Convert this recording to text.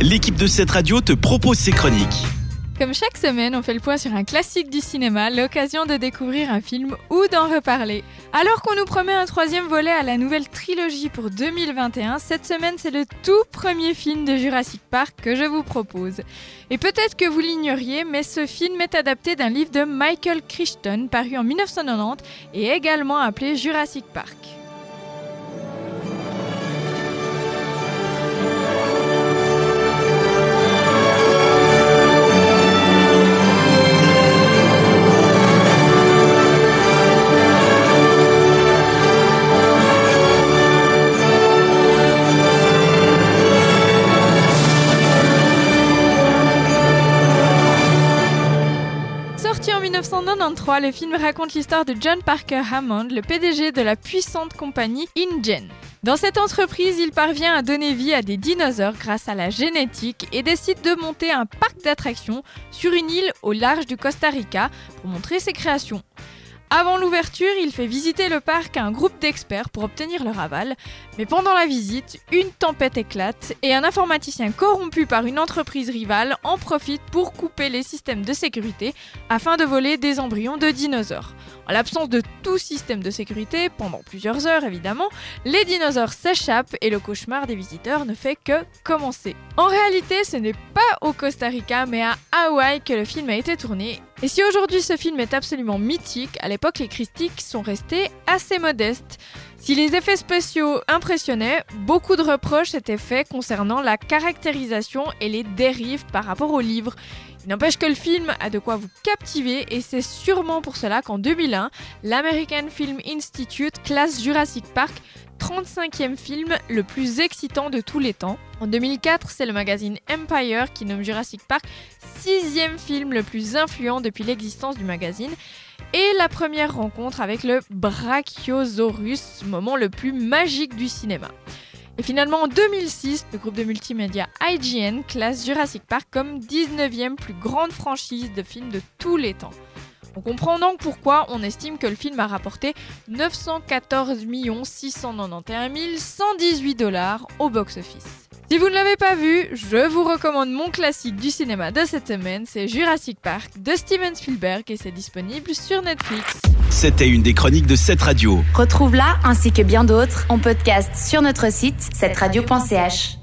l'équipe de cette radio te propose ses chroniques. Comme chaque semaine, on fait le point sur un classique du cinéma, l'occasion de découvrir un film ou d'en reparler. Alors qu'on nous promet un troisième volet à la nouvelle trilogie pour 2021, cette semaine c'est le tout premier film de Jurassic Park que je vous propose. Et peut-être que vous l'ignoriez, mais ce film est adapté d'un livre de Michael Crichton paru en 1990 et également appelé Jurassic Park. 1993, le film raconte l'histoire de John Parker Hammond, le PDG de la puissante compagnie InGen. Dans cette entreprise, il parvient à donner vie à des dinosaures grâce à la génétique et décide de monter un parc d'attractions sur une île au large du Costa Rica pour montrer ses créations. Avant l'ouverture, il fait visiter le parc à un groupe d'experts pour obtenir leur aval, mais pendant la visite, une tempête éclate et un informaticien corrompu par une entreprise rivale en profite pour couper les systèmes de sécurité afin de voler des embryons de dinosaures. En l'absence de tout système de sécurité, pendant plusieurs heures évidemment, les dinosaures s'échappent et le cauchemar des visiteurs ne fait que commencer. En réalité, ce n'est pas au Costa Rica mais à Hawaï que le film a été tourné. Et si aujourd'hui ce film est absolument mythique, à l'époque les critiques sont restés assez modestes. Si les effets spéciaux impressionnaient, beaucoup de reproches étaient faits concernant la caractérisation et les dérives par rapport au livre. N'empêche que le film a de quoi vous captiver et c'est sûrement pour cela qu'en 2001, l'American Film Institute classe Jurassic Park 35e film le plus excitant de tous les temps. En 2004, c'est le magazine Empire qui nomme Jurassic Park 6e film le plus influent depuis l'existence du magazine et la première rencontre avec le Brachiosaurus, moment le plus magique du cinéma. Et finalement, en 2006, le groupe de multimédia IGN classe Jurassic Park comme 19e plus grande franchise de films de tous les temps. On comprend donc pourquoi on estime que le film a rapporté 914 691 118 dollars au box-office. Si vous ne l'avez pas vu, je vous recommande mon classique du cinéma de cette semaine, c'est Jurassic Park de Steven Spielberg et c'est disponible sur Netflix. C'était une des chroniques de cette radio. Retrouve-la ainsi que bien d'autres en podcast sur notre site cetteradio.ch.